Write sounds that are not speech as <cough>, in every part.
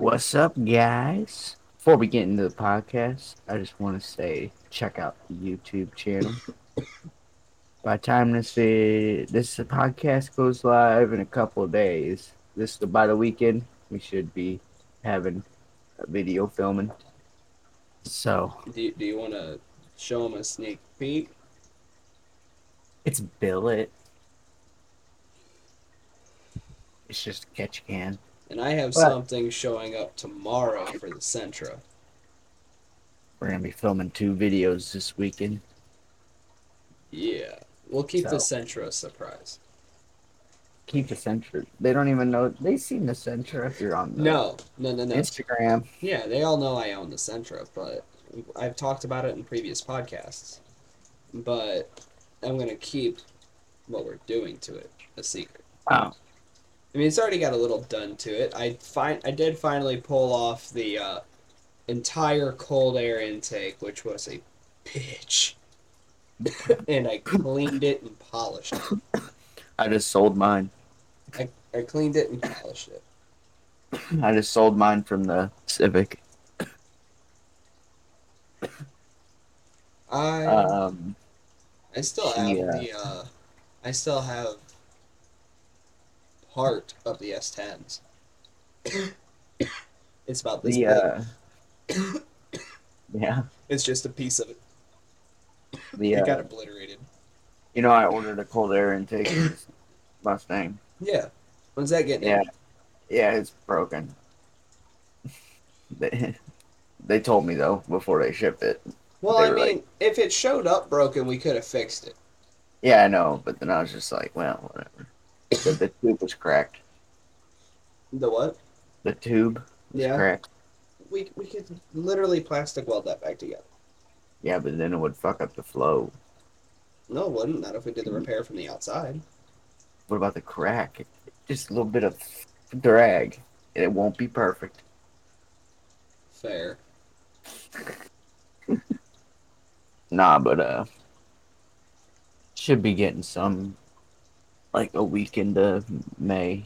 What's up, guys? Before we get into the podcast, I just want to say check out the YouTube channel. <coughs> By the time this this podcast goes live in a couple of days, this by the weekend we should be having a video filming. So Do you, do you want to show them a sneak peek? it's billet. It's just a catch can. And I have What? something showing up tomorrow for the Sentra. We're gonna be filming two videos this weekend. Yeah. We'll keep the So- Sentra a surprise. Keep the Sentra. They don't even know they seen the Sentra if you're on the No, no, no, no. Instagram. Yeah, they all know I own the Sentra, but I've talked about it in previous podcasts. But I'm going to keep what we're doing to it a secret. Oh, I mean, it's already got a little done to it. I find I did finally pull off the uh, entire cold air intake, which was a bitch, <laughs> and I cleaned it and polished it. I just sold mine. I I cleaned it and polished it. I just sold mine from the Civic. I Um, I still have yeah. the uh, I still have part of the S10s. <coughs> it's about this the big. uh, <coughs> yeah, It's just a piece of it. the It got uh, obliterated. you know I ordered a cold air intake Mustang. Yeah. When's that getting? Yeah, in? yeah, it's broken. They, they told me though before they shipped it. Well, I mean, like- if it showed up broken, we could have fixed it. Yeah, I know, but then I was just like, well, whatever. The, the tube was cracked. The what? The tube was Yeah. cracked. We we could literally plastic weld that back together. Yeah, but then it would fuck up the flow. No, it wouldn't. Not if we did the repair from the outside. What about the crack? Just a little bit of drag, and it won't be perfect. Fair. <laughs> Nah, but uh, should be getting some like a week into May.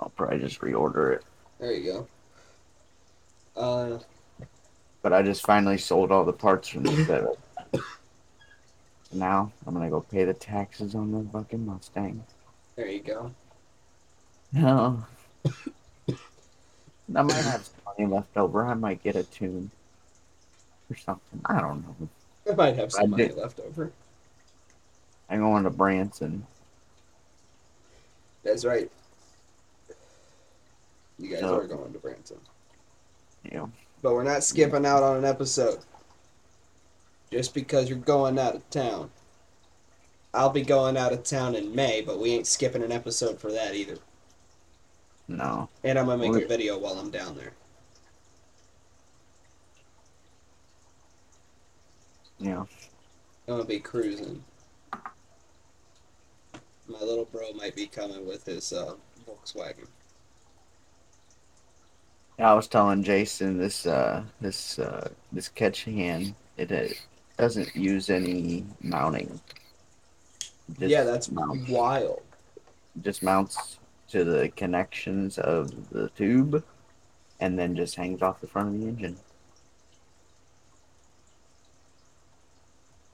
I'll probably just reorder it. There you go. Uh, But I just finally sold all the parts from the Civic. Now I'm gonna go pay the taxes on the fucking Mustang. there you go. No. <coughs> I might have some money left over. I might get a tune or something. I don't know. I might have some I money did- left over. I'm going to Branson. That's right. You guys So- are going to Branson. Yeah. But we're not skipping out on an episode. Just because you're going out of town. I'll be going out of town in May, but we ain't skipping an episode for that either. no. And I'm gonna make Well, a video while I'm down there. Yeah. I'm gonna be cruising. My little bro might be coming with his uh, Volkswagen. I was telling Jason this uh this uh this catch can it uh, doesn't use any mounting. Just yeah, that's mounts, wild. just mounts to the connections of the tube, and then just hangs off the front of the engine.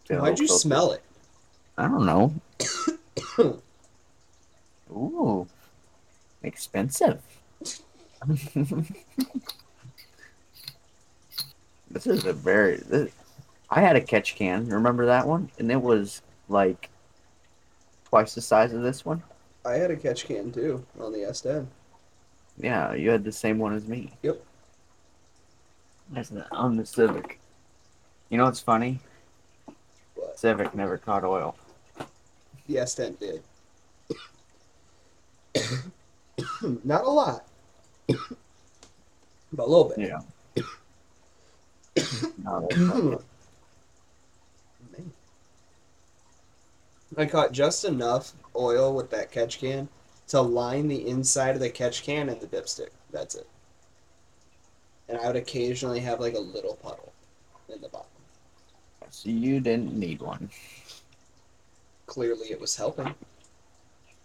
Why'd you smell it? I don't know. <coughs> Ooh, expensive. <laughs> this is a very. This, I had a catch can. Remember that one? And it was like twice the size of this one. I had a catch can too on the S10. Yeah, you had the same one as me. Yep. That's the, on the Civic. You know what's funny? What? Civic never caught oil. The S10 did. <coughs> Not a lot, but a little bit. Yeah. No, that's <coughs> not it. Man. I caught just enough oil with that catch can to line the inside of the catch can and the dipstick. That's it. And I would occasionally have like a little puddle in the bottom. So you didn't need one. Clearly, it was helping.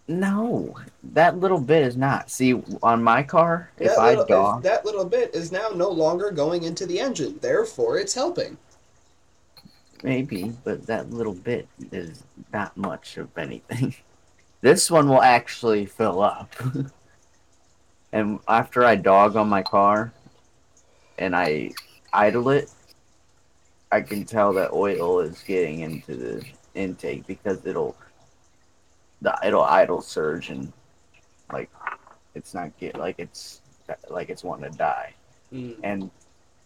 No, that little bit is not. See, on my car, if that I little, dog, if that little bit is now no longer going into the engine. Therefore, it's helping. maybe, but that little bit is not much of anything. <laughs> This one will actually fill up. <laughs> and after I dog on my car and I idle it, I can tell that oil is getting into the intake because it'll the it'll idle surge and like it's not get like it's like it's wanting to die. Mm. And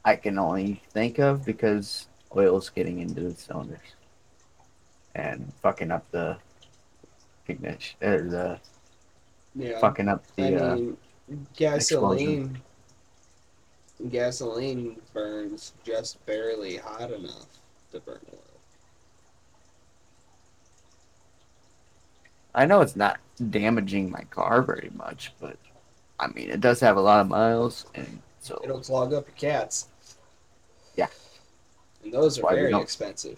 I can only think of because oil's getting into the cylinders and fucking up the ignition or the Yeah. fucking up I the uh, mean, gasoline. Gasoline burns just barely hot enough to burn oil. I know it's not damaging my car very much, but I mean it does have a lot of miles and so It'll clog up your cats. Yeah. And those are very expensive.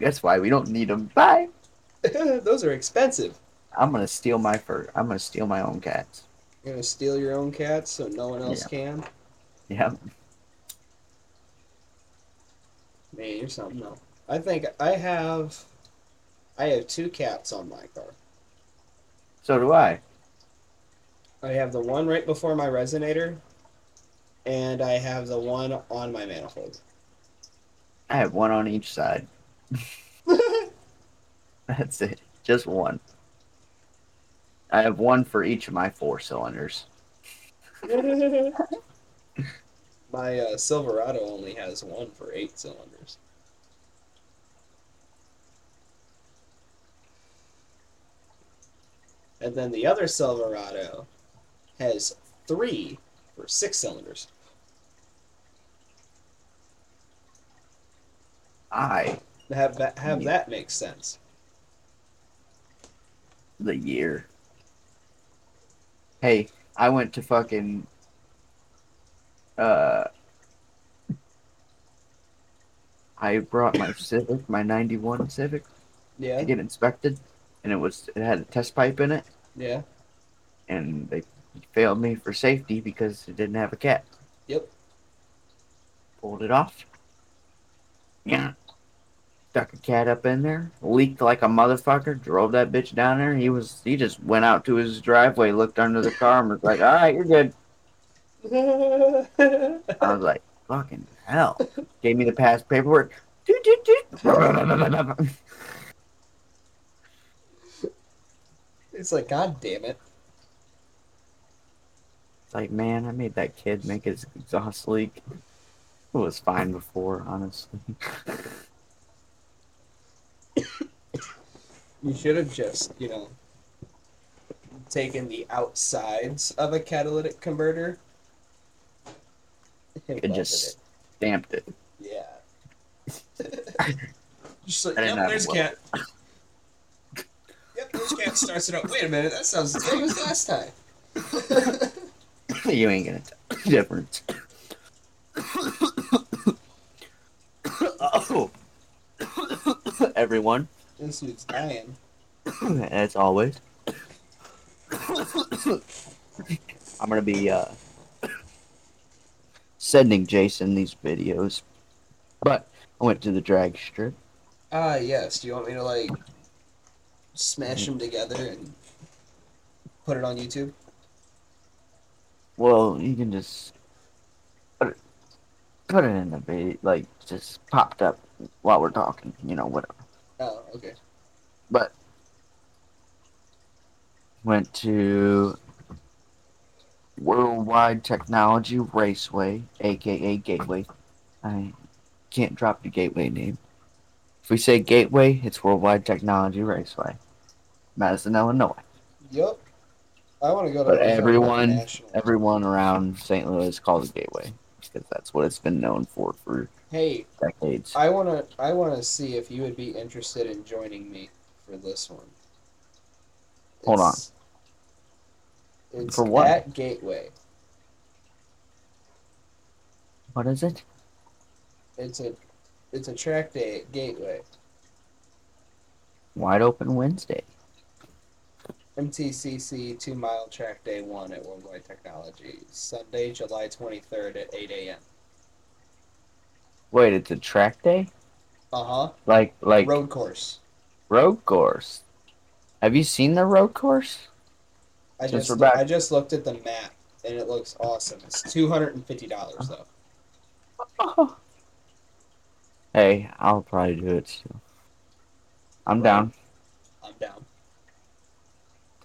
that's why we don't need them. Bye. <laughs> those are expensive. I'm gonna steal my fur. I'm gonna steal my own cats. You're gonna steal your own cats so no one else Yeah. can. Yeah. Man, you're something else. I think I have, I have two cats on my car. So do I. I have the one right before my resonator, and I have the one on my manifold. I have one on each side. <laughs> That's it. Just one. I have one for each of my four cylinders. <laughs> my uh, Silverado only has one for eight cylinders. And then the other Silverado has three for six cylinders. I Have that have Yeah. that make sense. the year. Hey, I went to fucking uh I brought my Civic, my 91 Civic Yeah, to get inspected and it was it had a test pipe in it yeah. and they failed me for safety because it didn't have a cap. Yep. Pulled it off. Yeah. Stuck a cat up in there, leaked like a motherfucker, drove that bitch down there. He was he just went out to his driveway, looked under the car and was like, Alright, you're good. I was like, fucking hell. Gave me the past paperwork. It's like, God damn it. It's like, man, I made that kid make his exhaust leak. It was fine before, honestly. You should have just, you know, taken the outsides of a catalytic converter. and It just stamped it. it. Yeah. <laughs> <laughs> just like, yep, there's a cat. <laughs> Cat starts it up. Wait a minute, that sounds the same as last time. you ain't gonna tell the difference. oh. Everyone, this dude's dying. as always, I'm gonna be uh, sending Jason these videos. But I went to the drag strip. Ah, yes. Do you want me to, like, smash mm-hmm. them together and put it on YouTube? Well, you can just put it, put it in the video, like just popped up while we're talking. You know, whatever. Oh, okay. But went to Worldwide Technology Raceway, aka Gateway. I can't drop the Gateway name. If we say Gateway, it's Worldwide Technology Raceway, Madison, Illinois. Yep. I want to go to But everyone-. Everyone around St. Louis calls it Gateway because that's what it's been known for for Hey, decades. I wanna I wanna see if you would be interested in joining me for this one. Hold on. It's- It's For what? at Gateway. What is it? It's a it's a track day at Gateway. Wide Open Wednesday. MTCC two mile track day one at Worldwide Technology, Sunday, July twenty third at eight a.m. Wait, it's a track day? Uh huh. Like like road, course. Road course. Have you seen the road course? I Since just back- I just looked at the map and it looks awesome. It's two hundred and fifty dollars though. <laughs> Hey, I'll probably do it too. I'm down.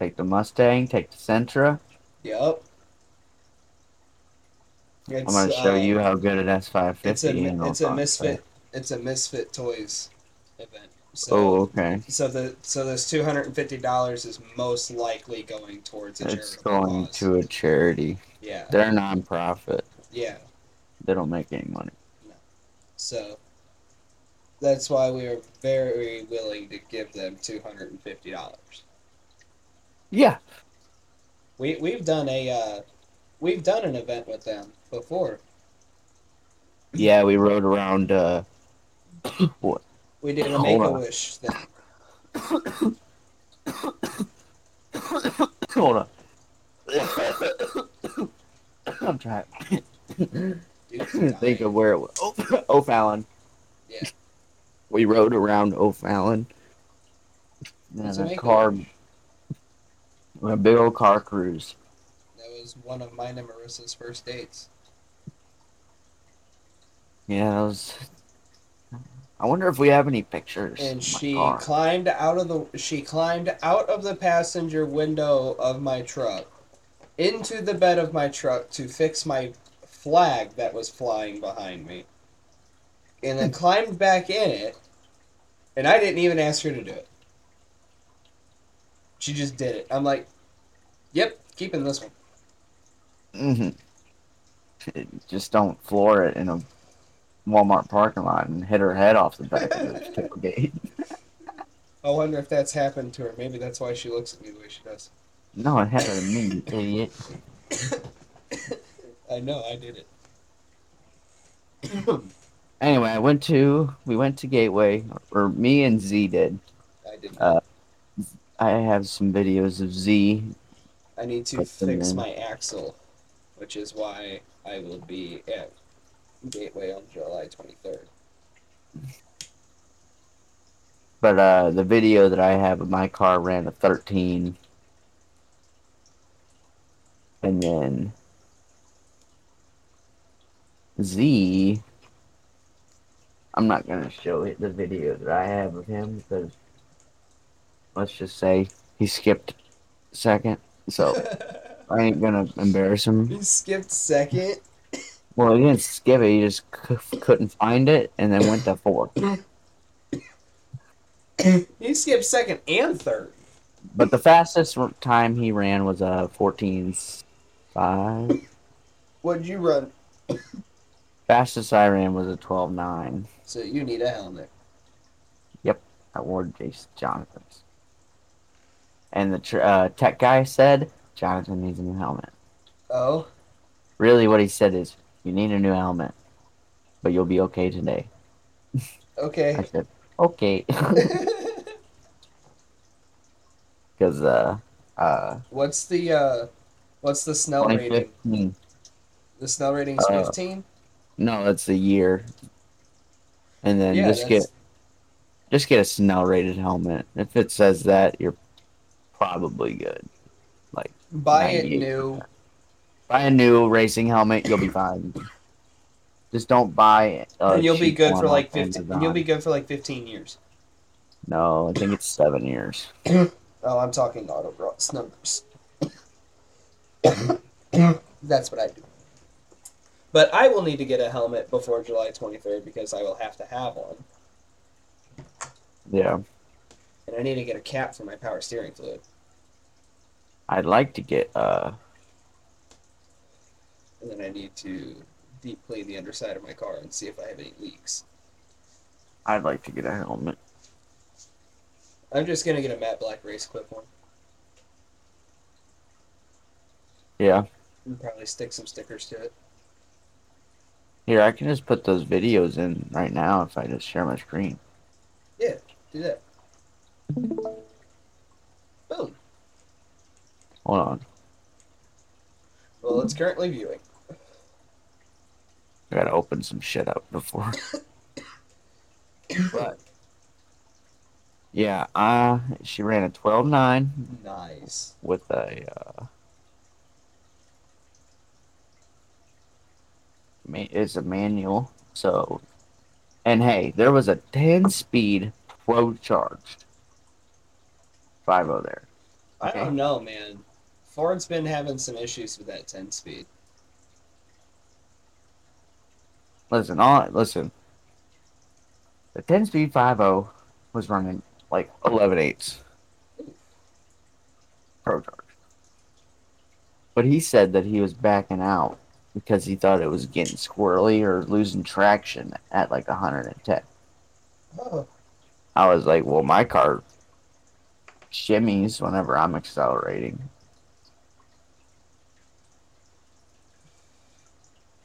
Take the Mustang, take the Sentra. Yep. I'm gonna show you uh, how good an S550 It's a it's a misfit it's a misfit toys event. So Oh, okay. so the so this two hundred and fifty dollars is most likely going towards a It's going cause. to a charity. yeah They're non-profit. yeah. They don't make any money. No. So that's why we are very willing to give them two hundred and fifty dollars. Yeah. We we've done a uh, we've done an event with them before. Yeah, we rode around. uh We did a Hold Make a Wish thing. Hold on. I'm trying to think of where it was. Oh, <laughs> O'Fallon. Yeah. We rode around O'Fallon. It's And a a a car, wish. A big old car cruise. That was one of mine and Marissa's first dates. Yeah, that was. I wonder if we have any pictures. And she car. climbed out of the she climbed out of the passenger window of my truck into the bed of my truck to fix my flag that was flying behind me. And then hmm. climbed back in it. And I didn't even ask her to do it. She just did it. I'm like, "Yep, keeping this one." Mm-hmm. Just don't floor it in a Walmart parking lot and hit her head off the back of the <laughs> tailgate. I wonder if that's happened to her. Maybe that's why she looks at me the way she does. No, it happened to me, you idiot. <coughs> I know, I did it. <coughs> Anyway, I went to we went to Gateway, or me and Z did. I did. Uh, I have some videos of Z. I need to fix my axle, which is why I will be at Gateway on July 23rd. But uh, the video that I have of my car ran a 13. And then Z. I'm not going to show it the video that I have of him because let's just say he skipped second. So I ain't to embarrass him. he skipped second. Well, he didn't skip it. He just c- couldn't find it and then went to fourth. He skipped second and third. But the fastest time he ran was uh, a 14.5. What'd you run? Fastest I ran was a 12.9. So you need a helmet. Yep, I wore Jason Jonathan's. And the tr- uh, tech guy said, Jonathan needs a new helmet. Oh, Really, what he said is, you need a new helmet, but you'll be okay today. <laughs> Okay. I okay. said, okay. <laughs> Because, uh, uh, what's the uh, what's the Snell rating? The Snell rating's Uh, 15. No, it's a year. And then yeah, just get just get a Snell rated helmet. If it says that, you're probably good. Like buy it new. Buy a new racing helmet, you'll be fine. Just don't buy. A and you'll be good for like 15 you'll be good for like 15 years No, I think it's seven years. <clears throat> oh i'm talking autocross numbers <coughs> that's what i do but i will need to get a helmet before july 23rd because i will have to have one Yeah, and i need to get a cap for my power steering fluid I'd like to get. Uh, and then i need to deep clean the underside of my car and see if i have any leaks I'd like to get a helmet. i'm just going to get a matte black race clip one Yeah, and probably stick some stickers to it here I can just put those videos in right now if I just share my screen. Yeah, do that Hold on. Well, it's currently viewing. I gotta open some shit up before. <coughs> but yeah, uh, she ran a twelve nine Nice. with a uh, it's a manual. So, and hey, there was a ten speed pro charged five oh there. I don't know, man. Ford's been having some issues with that 10 speed. Listen, all listen. The ten speed five oh was running like eleven eights pro charge. But he said that he was backing out because he thought it was getting squirrely or losing traction at like 110. Oh. I was like, well, my car shimmies whenever I'm accelerating.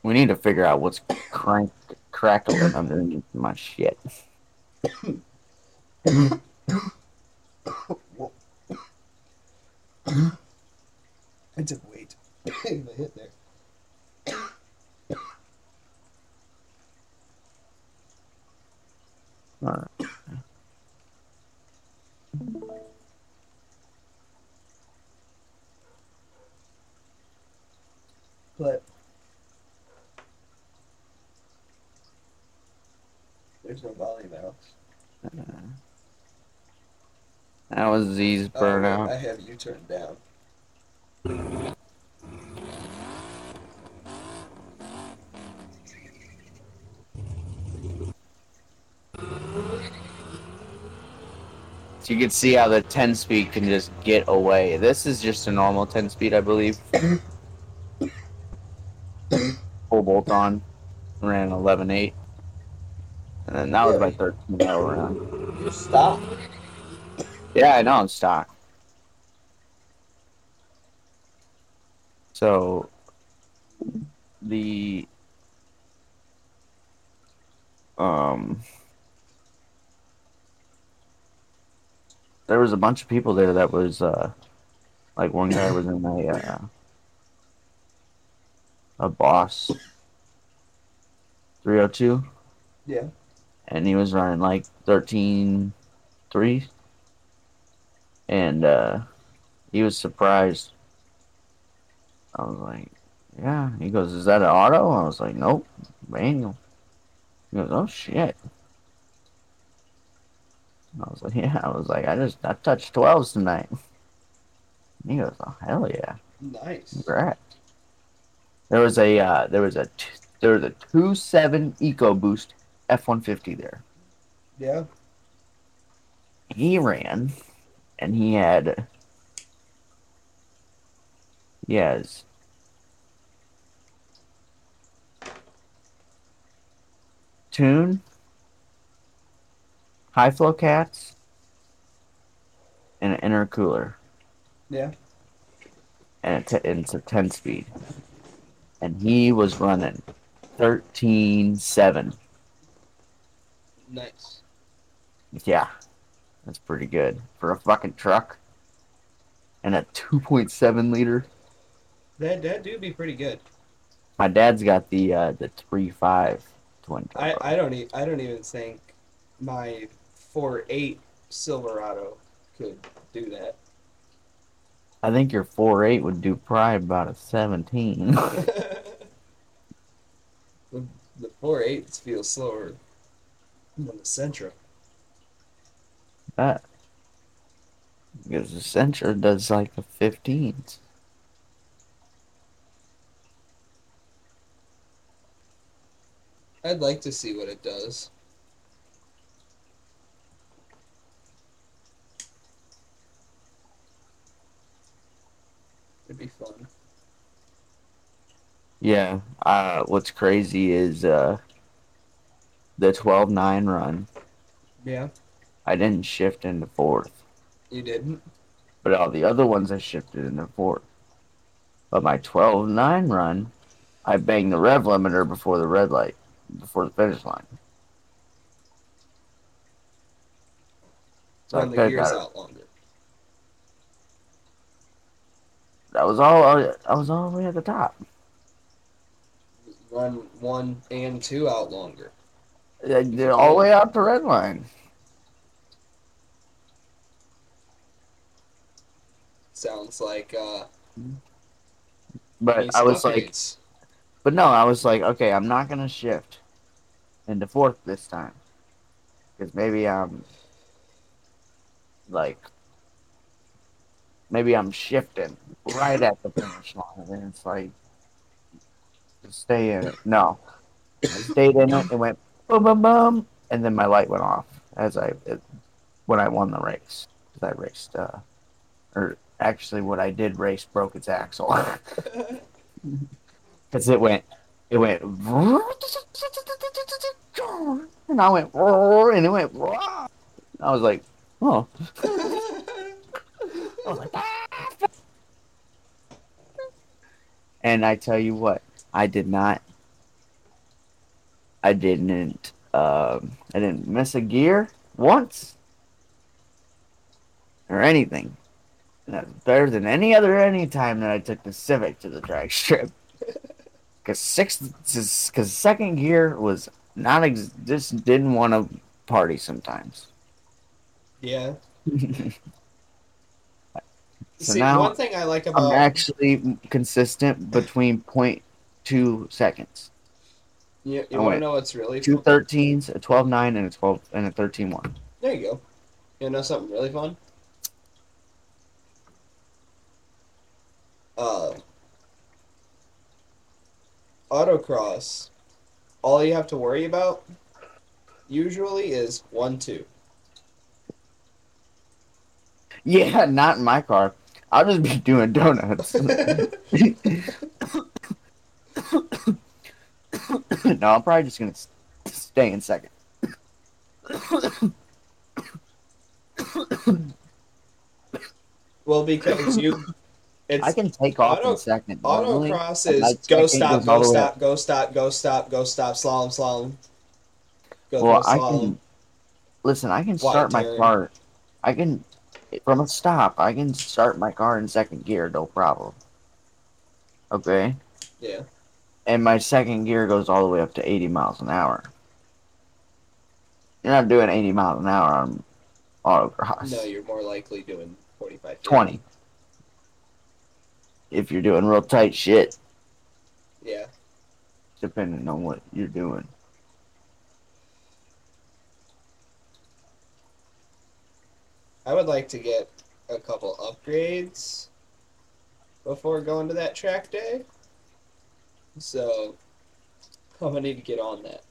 We need to figure out what's crank crackling underneath my shit. I took weight. <laughs> I hit there. But there's no volume out. Uh, that was Z's Oh, burnout. I have you turned down. So you can see how the 10 speed can just get away. This is just a normal 10 speed, I believe. <coughs> Full bolt on. Ran 11.8. And that was my 13 mile round. You stop. Yeah, I know I'm stock. So the um there was a bunch of people there that was uh like one guy was in a uh, a boss 302 Yeah. And he was running like 13 3 and uh he was surprised. I was like yeah. He goes is that an auto? I was like nope manual. He goes oh shit. I was like <laughs> yeah. I was like i just i touched 12s tonight. He goes oh hell yeah. Nice. Congrats. There was a uh, there was a t- there was a two seven EcoBoost F one fifty there. Yeah. He ran, and he had Yes. tune, high flow cats, and an intercooler. Yeah. and, it and it's a 10 speed. And he was running 13 7. Nice. Yeah, that's pretty good for a fucking truck. And a 2.7 liter. That that do be pretty good. My dad's got the uh, the 3.5 twin I, turbo. I don't e- I don't even think my four eight Silverado could do that. I think your 4.8 would do probably about a 17. <laughs> <laughs> the the four eights feel slower than the Sentra. that. Because the Sentra does like the 15. I'd like to see what it does. It'd be fun. Yeah. Uh, what's crazy is uh, the 12.9 run. Yeah, I didn't shift into fourth. you didn't. But all the other ones I shifted into fourth. But my 12 9 run, I banged the rev limiter before the red light, before the finish line. So Run the gears out longer. I was all I was all the way at the top. Run one and two out longer. All the way out to red line. Sounds like uh But I was like, but no, I was like, okay, I'm not gonna shift into fourth this time because maybe I'm like, maybe I'm shifting right at the finish line, and it's like, stay in it. No, I stayed in it. It went boom, boom, boom, and then my light went off as I it, when I won the race because I raced, uh, or actually, what I did race broke its axle. <laughs> because it went it went and I went and it went I was like oh I was like, "Ah." and I tell you what I did not I didn't um I didn't miss a gear once or anything that's better than any other any time that I took the Civic to the drag strip <laughs> because sixth, because second gear was not ex- just didn't want to party sometimes. yeah. <laughs> So See, one thing I like about I'm actually consistent between point two seconds, you, I you want to know what's really two fun? thirteens, a twelve nine, and a twelve and a thirteen one. There you go. You know something really fun? Uh, autocross. All you have to worry about usually is one two. Yeah, not in my car. I'll just be doing donuts. <laughs> <laughs> <laughs> <coughs> no, I'm probably just gonna stay in second. well, because you, it's I can take off Auto- in second. autocross is go stop, go stop, go stop, go stop, go stop, slalom, slalom. Go, Well, go I slalom. can listen. I can start my car. I can from a stop. I can start my car in second gear, no problem. Okay, Yeah. And my second gear goes all the way up to eighty miles an hour. You're not doing eighty miles an hour on autocross. No, you're more likely doing 45. 50. twenty. If you're doing real tight shit, Yeah. depending on what you're doing. I would like to get a couple upgrades before going to that track day. So I'm gonna need to get on that.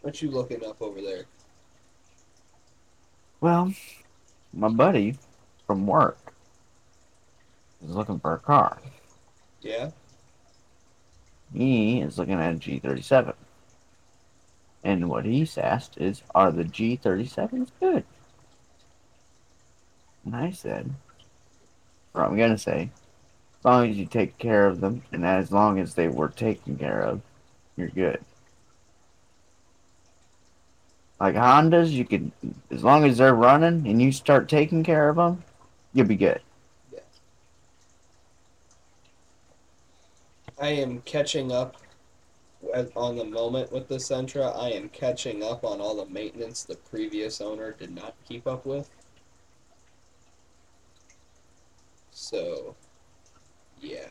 What you looking up over there? Well, my buddy from work is looking for a car. Yeah. He is looking at a G37. And what he's asked is, are the G37s good? And I said, or I'm going to say, as long as you take care of them, and as long as they were taken care of, you're good. Like Hondas, you can, as long as they're running and you start taking care of them, you'll be good. I am catching up on the moment with the Sentra. I am catching up on all the maintenance the previous owner did not keep up with. So, yeah.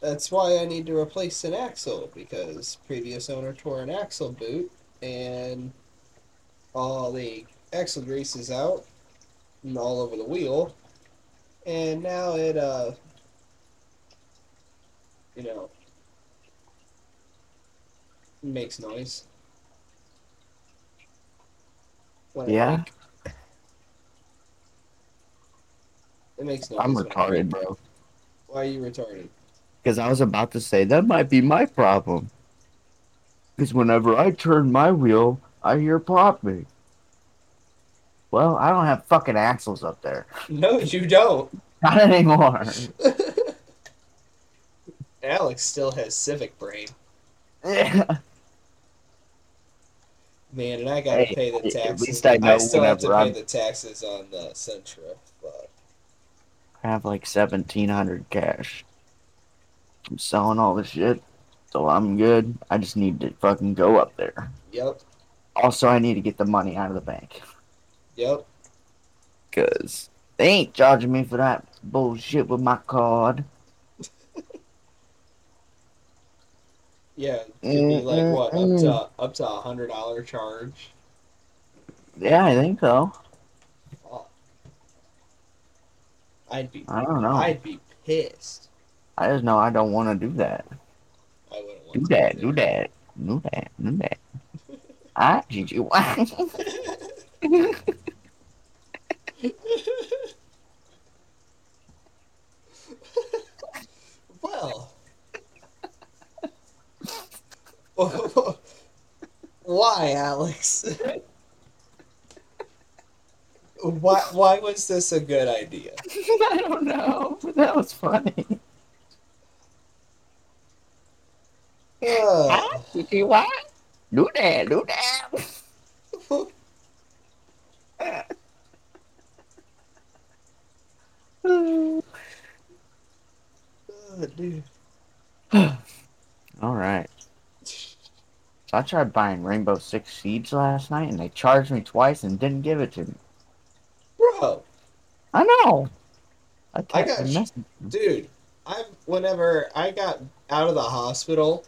That's why I need to replace an axle because previous owner tore an axle boot and all the axle grease is out and all over the wheel and now it uh you know makes noise When Yeah? make- it makes noise I'm retarded, bro. why are you retarded Because I was about to say that might be my problem. Because whenever I turn my wheel, I hear popping. Well, I don't have fucking axles up there. no you don't <laughs> Not anymore. <laughs> Alex still has civic brain. Yeah. <laughs> Man, and I gotta Hey, pay the taxes. at least I know still have to pay I'm- the taxes on the Sentra. But I have like seventeen hundred cash. I'm selling all this shit, so I'm good. I just need to fucking go up there. yep, Also, I need to get the money out of the bank yep. because they ain't charging me for that bullshit with my card. Yeah, it could be like mm-hmm. what up to up to a hundred dollar charge. Yeah, I think so. Fuck. I'd be I don't know. I'd be pissed. I just know I don't want to do that. I wouldn't want Do to that. Do that. Do that. Do that. I <laughs> ah, Gigi. <laughs> Well, <laughs> why, Alex? <laughs> why? Why was this a good idea? <laughs> I don't know. But that was funny. Uh, Gigi, what? Do that. Do that. uh, <sighs> dude. All right. So I tried buying Rainbow Six Siege last night, and they charged me twice and didn't give it to me. Bro, I know. I, I got dude, I whenever I got out of the hospital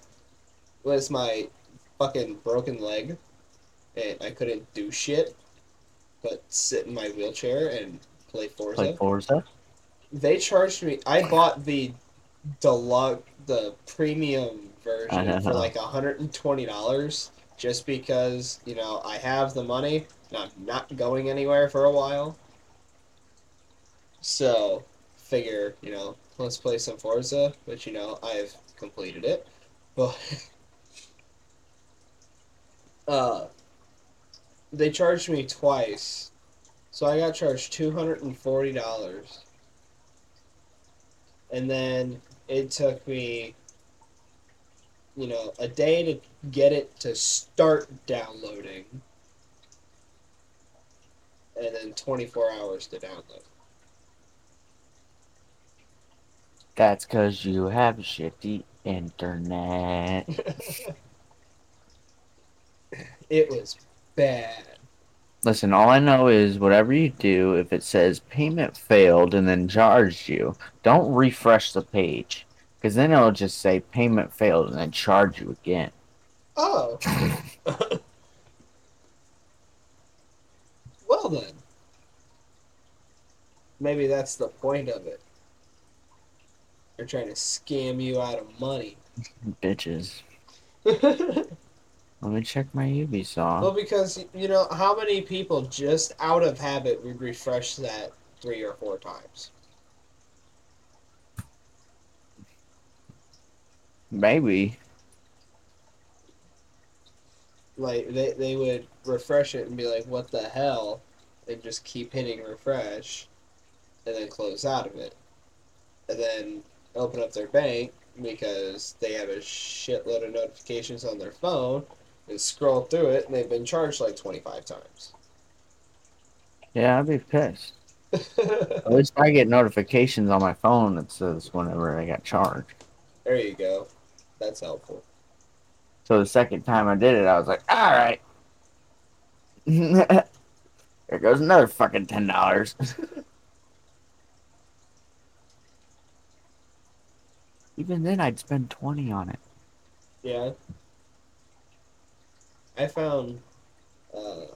was my fucking broken leg, and I couldn't do shit but sit in my wheelchair and play Forza. play Forza. They charged me. I bought the deluxe, the premium version <laughs> for like hundred and twenty dollars, just because you know I have the money and I'm not going anywhere for a while. So, figure you know let's play some Forza, which you know I've completed it, but <laughs> uh, they charged me twice, so I got charged two hundred and forty dollars. And then it took me you know a day to get it to start downloading and then 24 hours to download That's because you have shitty internet. <laughs> it was bad Listen, all I know is whatever you do, if it says payment failed and then charged you, don't refresh the page. Because then it'll just say payment failed and then charge you again. oh <laughs> well then maybe that's the point of it they're trying to scam you out of money <laughs> Bitches. <laughs> Let me check my Ubisoft. Well, because you know how many people just out of habit would refresh that three or four times Maybe. like they, they would refresh it and be like what the hell and just keep hitting refresh and then close out of it and then open up their bank because they have a shitload of notifications on their phone and scroll through it and they've been charged like 25 times Yeah, I'd be pissed. <laughs> At least I get notifications on my phone that says whenever I got charged. there you go that's helpful So the second time I did it, I was like, all right. <laughs> there goes another fucking ten dollars. <laughs> Even then, I'd spend twenty on it. yeah i found uh,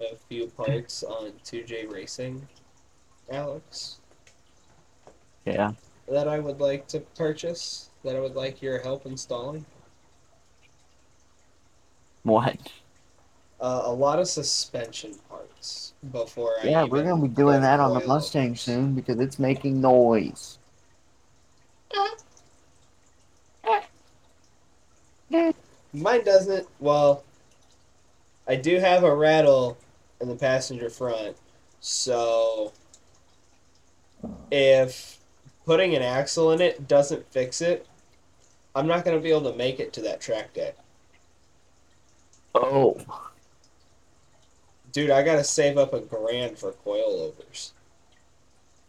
a few parts on 2j racing alex Yeah. that I would like to purchase that I would like your help installing. What? Uh, a lot of suspension parts before I. Yeah, we're gonna be doing that on the Mustang overs. soon because it's making noise. Mine doesn't. Well, I do have a rattle in the passenger front, so if putting an axle in it doesn't fix it, I'm not gonna be able to make it to that track day. Oh, Dude, I gotta save up a grand for coilovers.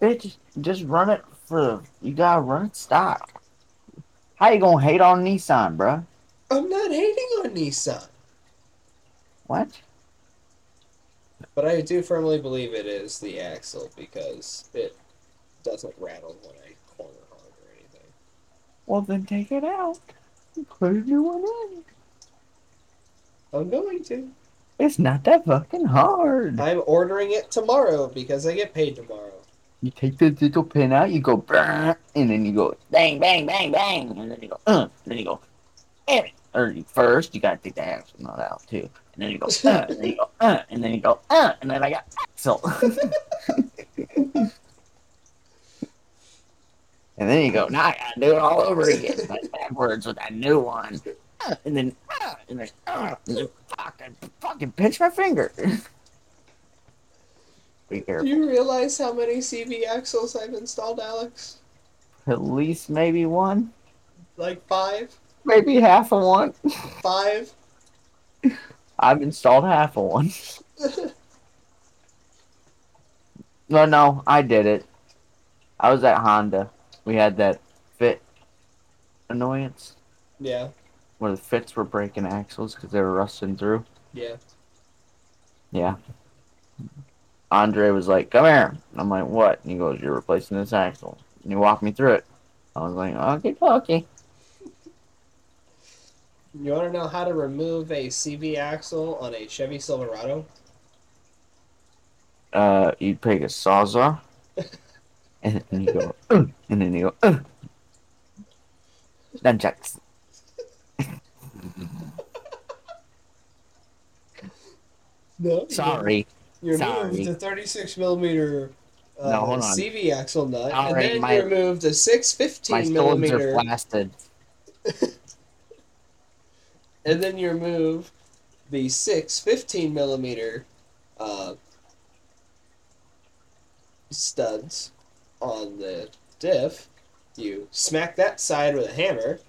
bitch, just run it for. You gotta run it stock. How you gonna hate on Nissan, bruh? I'm not hating on Nissan, What? but I do firmly believe it is the axle because it doesn't rattle when I corner hard or anything. Well, then take it out. and Put a new one in. I'm going to. It's not that fucking hard. I'm ordering it tomorrow because I get paid tomorrow. You take the little pin out, you go, and then you go, bang, bang, bang, bang, and then you go, uh, and then you go, eh. Or you- first, you gotta take the axle nut out too, and then you go, uh, and then you go, uh, and then you go, uh, and then I got axle. <laughs> <laughs> and then you go, now I gotta do it all over again, but backwards with that new one, and then, uh, and then, and then fucking, fucking pinch my finger. <laughs> Be Do you realize how many CV axles I've installed, Alex? At least maybe one. Like five? maybe half of one. Five? <laughs> I've installed half of one. <laughs> No, no, I did it. I was at Honda. We had that fit annoyance yeah, where the fits were breaking axles because they were rusting through. yeah. Yeah. Andre was like, "Come here." And I'm like, "What?" And he goes, "You're replacing this axle." And he walked me through it. I was like, "Okay, okay." You want to know how to remove a CV axle on a Chevy Silverado? Uh, you take a sawzall, <laughs> and then you go, "Uh," <laughs> and then you go, uh. nunchucks. No. Sorry. You remove Sorry. the 36 millimeter uh, No, hold on. CV axle nut, All and right, then my- you remove the 615 My stones millimeter, are blasted. <laughs> and then you remove the 615 millimeter uh, studs on the diff. You smack that side with a hammer.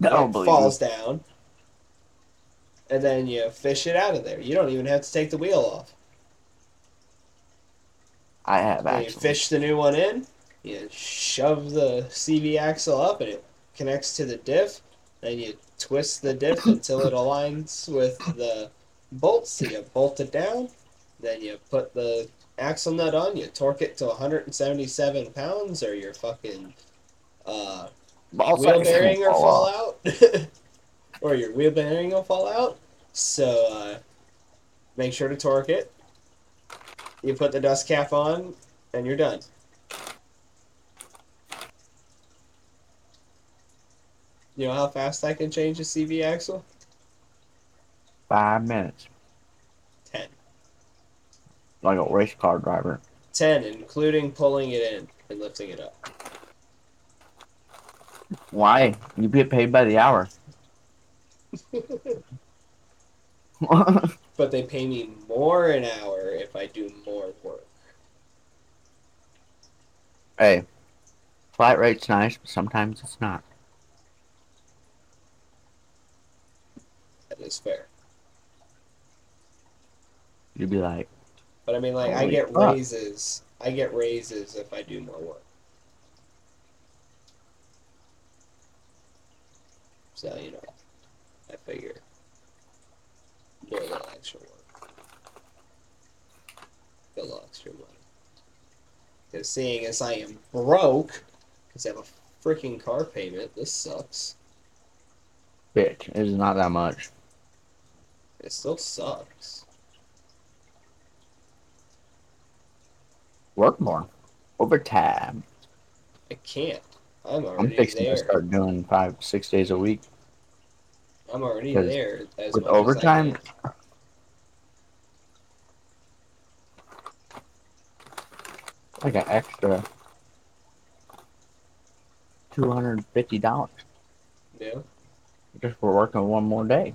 No, it falls down, and then you fish it out of there. You don't even have to take the wheel off. I have Then you fish the new one in. You shove the CV axle up, and it connects to the diff. Then you twist the diff <coughs> until it aligns with the bolts. So you bolt it down. Then you put the axle nut on. You torque it to 177 pounds, or your fucking uh, wheel bearing will fall fall out, <laughs> or your wheel bearing will fall out. So uh, make sure to torque it. You put the dust cap on, and you're done. You know how fast I can change a CV axle? Five minutes. Like a race car driver. Ten, including pulling it in and lifting it up. Why? You get paid by the hour. <laughs> But they pay me more an hour if I do more work. hey, flat rate's nice, but sometimes it's not. That is fair. You'd be like, But I mean, like, I get fuck. raises. I get raises if I do more work. So you know, I figure a little extra work, a little extra money. Because seeing as I am broke, because I have a freaking car payment, this sucks. bitch, it's not that much. It still sucks. Work more. Overtime. I can't. I'm already I'm fixing there. to start doing five, six days a week. I'm already there. As with much as I overtime. I got extra two hundred and fifty dollars yeah, just for working one more day.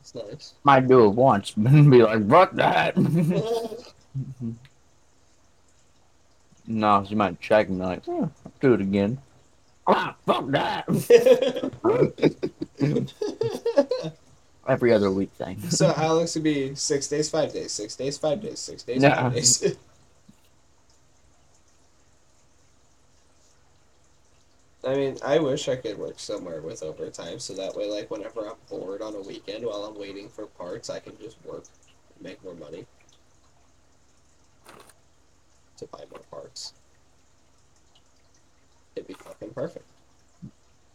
it's nice. Might do it once, <laughs> but be like, "Fuck that." <laughs> <laughs> No, you might check and be like, "Yeah, I'll do it again. Ah, fuck that. <laughs> Every other week thing. so Alex would be six days, five days, six days, five days, six days, Yeah. five days. <laughs> I mean, I wish I could work somewhere with overtime, so that way, like, whenever I'm bored on a weekend while I'm waiting for parts, I can just work and make more money to buy more parts. It'd be fucking perfect.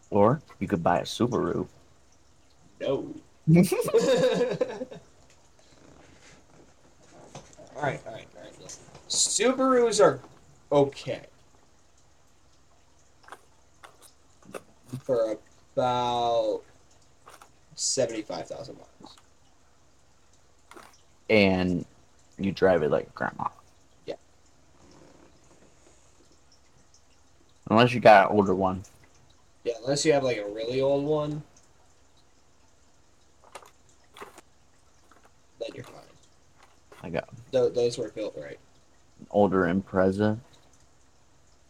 Or you could buy a Subaru. No. <laughs> alright, alright, alright. Listen. Subarus are okay. For about 75,000 miles. and you drive it like grandma. Unless you got an older one. Yeah, unless you have like a really old one, then you're fine. I got Th- those were built right. an older Impreza.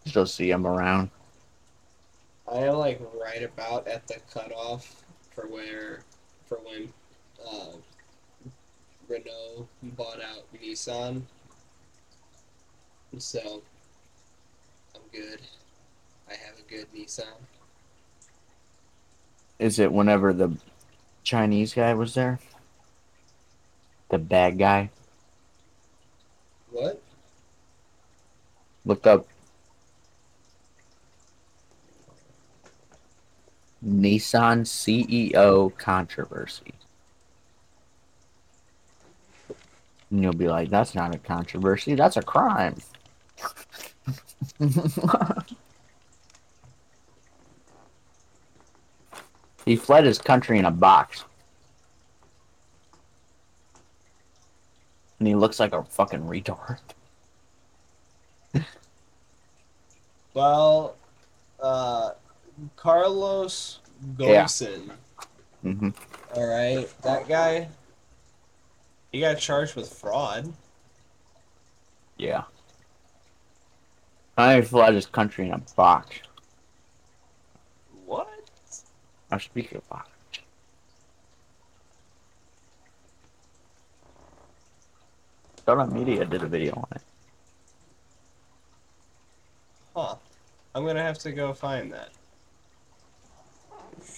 Still see them around. I am like right about at the cutoff for where, for when, uh, Renault bought out Nissan. So, I'm good. I have a good Nissan. Is it whenever the Chinese guy was there? The bad guy? What? Look up Nissan CEO controversy. And you'll be like, that's not a controversy, that's a crime. <laughs> <laughs> he fled his country in a box. And he looks like a fucking retard. <laughs> Well, uh, Carlos Yeah. Ghosn. hmm All right, that guy. He got charged with fraud. Yeah. I fled his country in a box. What? I speak box. Startup Media did a video on it. Huh. I'm gonna have to go find that.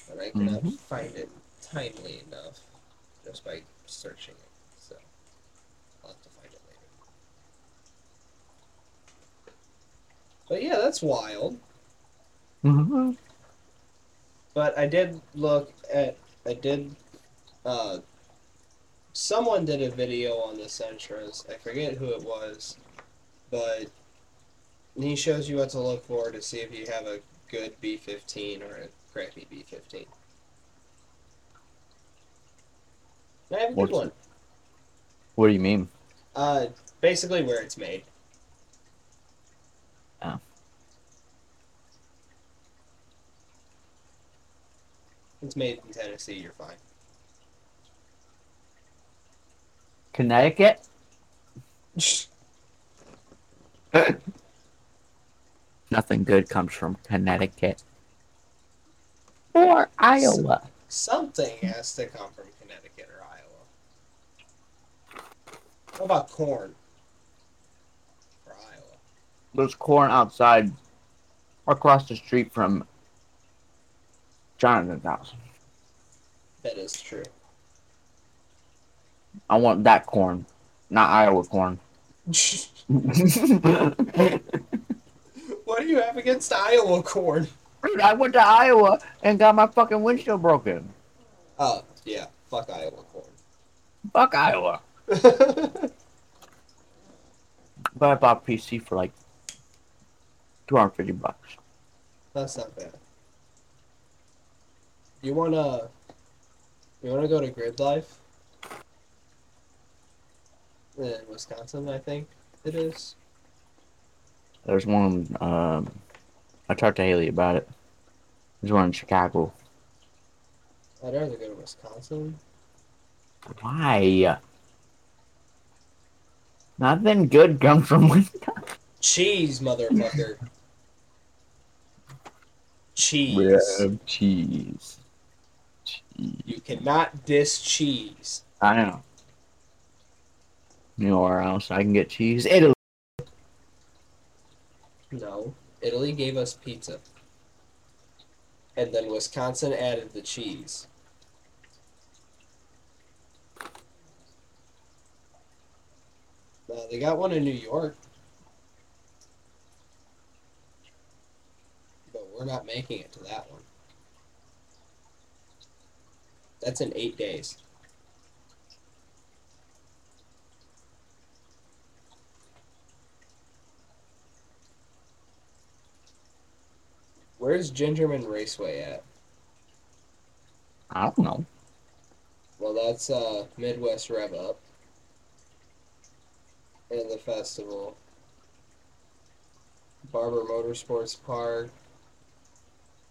But I cannot Mhm. find it timely enough just by searching it. So I'll have to find it later. But yeah, that's wild. Mm-hmm. But I did look at I did uh someone did a video on the Sentras. I forget who it was, but he shows you what to look for to see if you have a good B fifteen or a crappy B fifteen. I have a good What's- one. What do you mean? Uh basically where it's made. It's made in Tennessee, you're fine. Connecticut? <laughs> Nothing good comes from Connecticut. Or Iowa. Something has to come from Connecticut or Iowa. What about corn? For Iowa. There's corn outside across the street from Jonathan's house. That is true. I want that corn, not Iowa corn. <laughs> what do you have against Iowa corn? Dude, I went to Iowa and got my fucking windshield broken. Oh, yeah. Fuck Iowa corn. Fuck Iowa. <laughs> But I bought PC for like 250 bucks. That's not bad. You wanna you wanna go to GridLife? In Wisconsin, I think it is. There's one, um, I talked to Haley about it. There's one in Chicago. I'd rather go to Wisconsin. Why? Nothing good comes from <laughs> Wisconsin. Cheese, motherfucker. Cheese. Red cheese. Cheese. You cannot diss cheese. I know. You know where else I can get cheese? Italy. No. Italy gave us pizza. And then Wisconsin added the cheese. Uh, they got one in New York. But we're not making it to that one. That's in eight days. Where's Gingerman Raceway at? I don't know. Well, that's uh, Midwest Rev Up. And the festival. Barber Motorsports Park.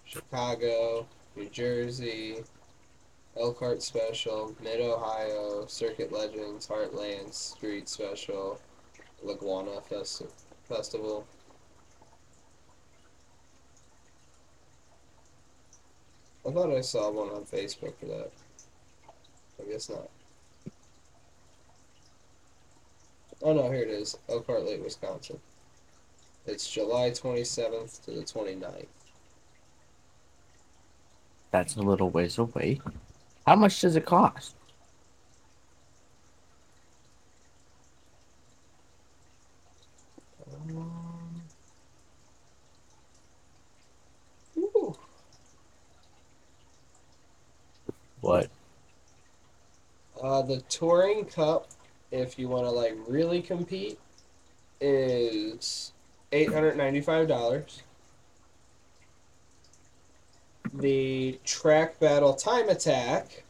Chicago. New Jersey. Elkhart Special. Mid Ohio. Circuit Legends. Heartland Street Special. Laguna Festi- Festival. I thought I saw one on Facebook for that. I guess not. Oh no, here it is. Elkhart Lake, Wisconsin. It's July 27th to the 29th. That's a little ways away. How much does it cost? Um. What? Uh, the Touring Cup, if you want to like really compete, is eight hundred ninety-five dollars. The Track Battle Time Attack,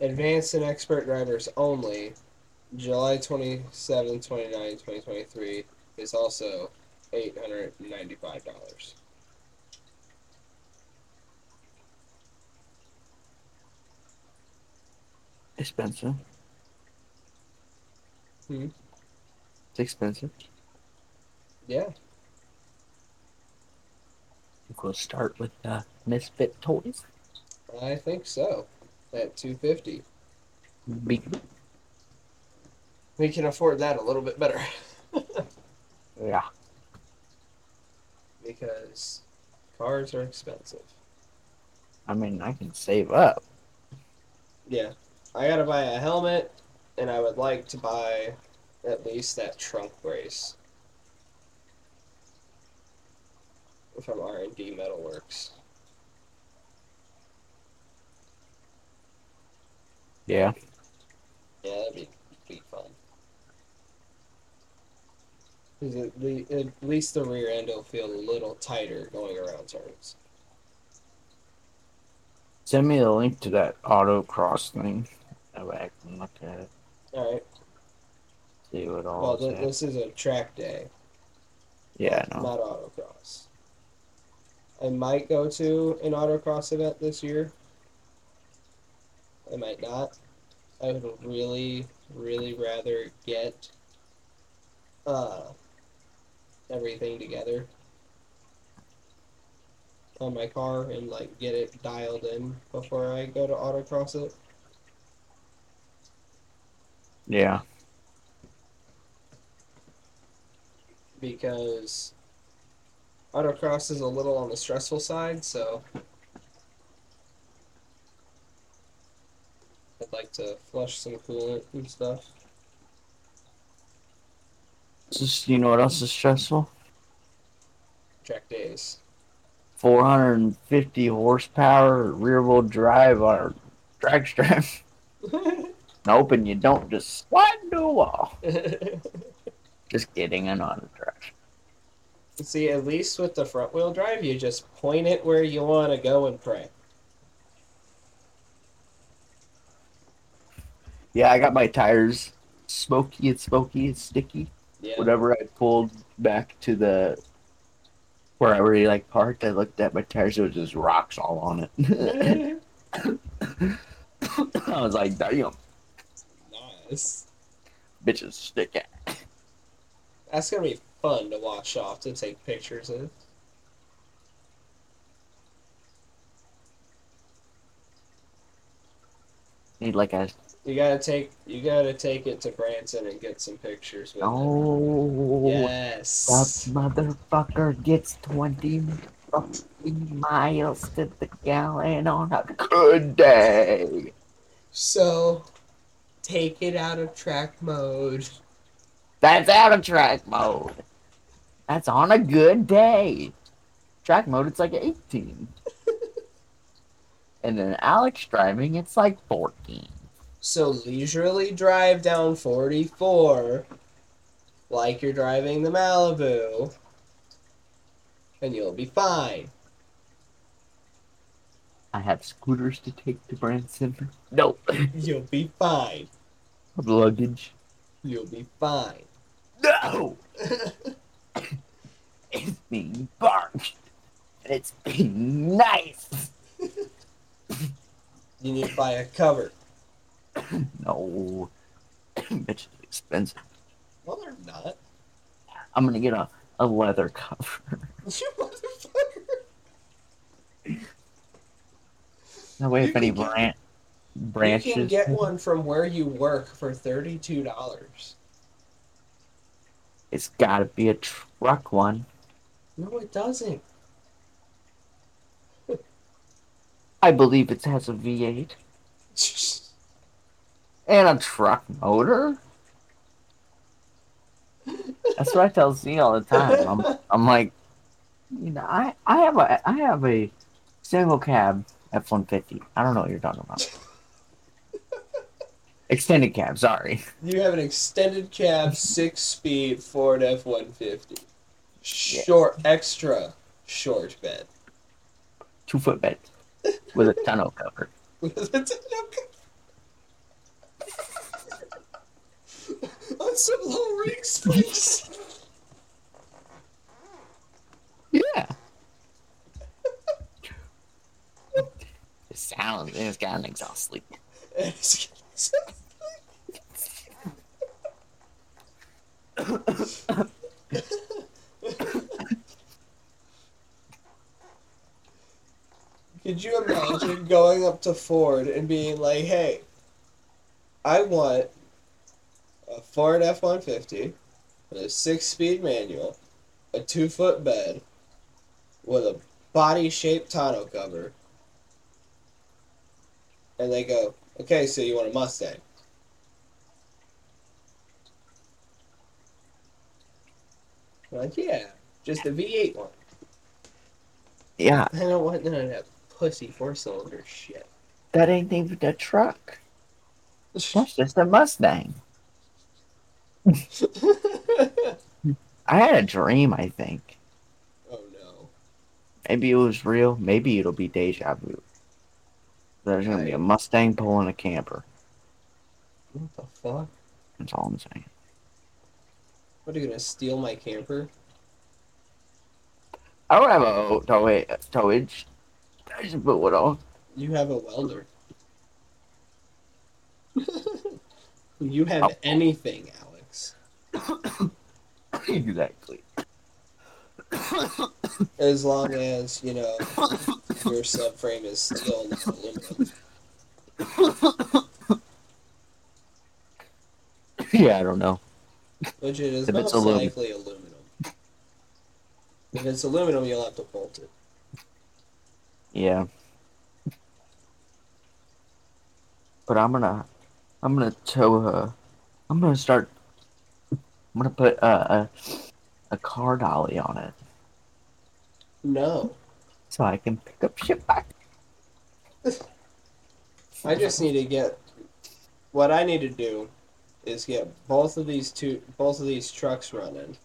Advanced and Expert Drivers Only, July 27, 29, 2023, is also eight hundred ninety-five dollars. Expensive. Hmm. It's expensive. Yeah. We'll start with uh, Misfit Toys. I think so. At two fifty, we can afford that a little bit better <laughs> Yeah. because cars are expensive. I mean, I can save up. Yeah, I gotta buy a helmet, and I would like to buy at least that trunk brace from R and D Metalworks. Yeah. Yeah, that'd be be fun. 'Cause at, le- at least the rear end will feel a little tighter going around turns. Send me the link to that autocross thing. That way I can look at it. All right. See what all Well, th- this is a track day. Yeah, I know. Not autocross. I might go to an autocross event this year. I might not. I would really, really rather get uh, everything together on my car and like get it dialed in before I go to autocross it. Yeah. because autocross is a little on the stressful side, so I'd like to flush some coolant and stuff. Just you know what else is stressful? Track days. 450 horsepower rear wheel drive on a drag strip. <laughs> <laughs> nope, and you don't just slide into a wall. <laughs> Just kidding, I know how to drive. See, at least with the front wheel drive, you just point it where you want to go and pray. Yeah, I got my tires smoky, it's smoky, it's sticky. Yeah. Whenever I pulled back to the where I already like parked, I looked at my tires, It was just rocks all on it. <laughs> I was like, damn. nice. bitches stick at. That's gonna be fun to watch off to take pictures of. Need like a You gotta take you gotta take it to Branson and get some pictures with it. oh Yes. that motherfucker gets twenty fucking miles to the gallon on a good day. So take it out of track mode. That's out of track mode. That's on a good day. Track mode, it's like 18. and then Alex driving, it's like 14. So leisurely drive down 44 like you're driving the Malibu and you'll be fine. I have scooters to take to Branson. No. <laughs> You'll be fine. Luggage. You'll be fine. No! <laughs> <coughs> it's being barked. And it's being nice. <coughs> You need to buy a cover. <coughs> No. Bitch is expensive. Well, they're not. I'm gonna get a, a leather cover. <laughs> You motherfucker. That way, if any can get- bran- branches. You can get one from where you work for $32. It's gotta be a truck one. No, it doesn't. I believe it has a V8 <laughs> and a truck motor. That's what I tell Z all the time. I'm, I'm like, you know, I, I have a I have a single cab F one fifty. I don't know what you're talking about. Extended cab, sorry. You have an extended cab, six speed Ford F one fifty. Short, extra short bed. Two foot bed With a tonneau cover. <laughs> with a tonneau cover. On some low rig space. Yeah. <laughs> The sound it's got an exhaust leak. Could you imagine going up to Ford and being like, hey, I want a Ford F 150 with a six speed manual, a two foot bed, with a body shaped tonneau cover. And they go, okay, so you want a Mustang? I'm like, yeah, just a V8 one. Yeah, I don't want none of that pussy four cylinder shit. that ain't even a truck. <laughs> That's just a Mustang. I had a dream, I think. Oh no. Maybe it was real. Maybe it'll be deja vu. There's gonna be a Mustang pulling a camper. What the fuck? That's all I'm saying. What are you gonna steal my camper? I don't have a tow towage. I just put one on. You have a welder. you have Oh. anything, Alex. <coughs> exactly. As long as, you know, your subframe is still aluminum. <coughs> yeah, I don't know. Which it is If it's most aluminum. likely aluminum. If it's aluminum, you'll have to bolt it. Yeah. But I'm gonna, I'm gonna tow. her. I'm gonna start. I'm gonna put uh, a a car dolly on it No. so I can pick up shit back. <laughs> I just need to get what I need to do is get both of these two both of these trucks running.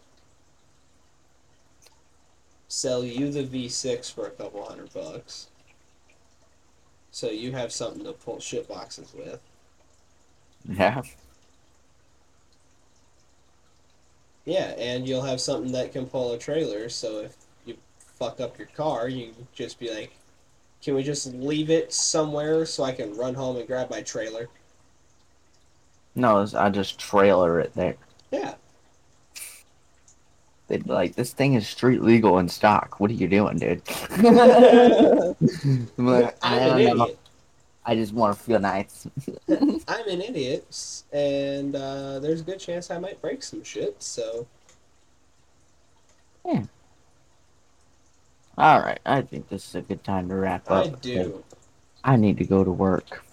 Sell you the V6 for a couple hundred bucks. So you have something to pull shit boxes with. Yeah. Yeah, and you'll have something that can pull a trailer, so if you fuck up your car, you can just be like, Can we just leave it somewhere so I can run home and grab my trailer? No, I just trailer it there. Yeah. They'd be like, this thing is street legal in stock. What are you doing, dude? <laughs> <laughs> I'm like, I I'm an idiot. I just want to feel nice. <laughs> I'm an idiot, and uh, there's a good chance I might break some shit. So Yeah. All right, I think this is a good time to wrap up. I do. I need to go to work.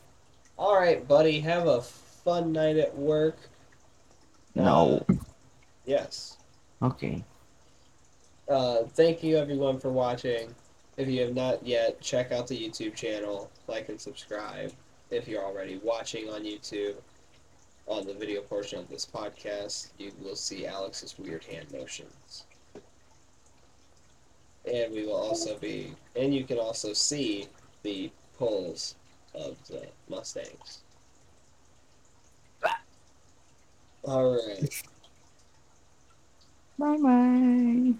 All right, buddy. Have a fun night at work. No. Yes. Okay. Uh, thank you everyone for watching. If you have not yet, check out the YouTube channel, like and subscribe. If you're already watching on YouTube, on the video portion of this podcast, you will see Alex's weird hand motions. And we will also be, and you can also see the pulls of the Mustangs. All right. Bye bye.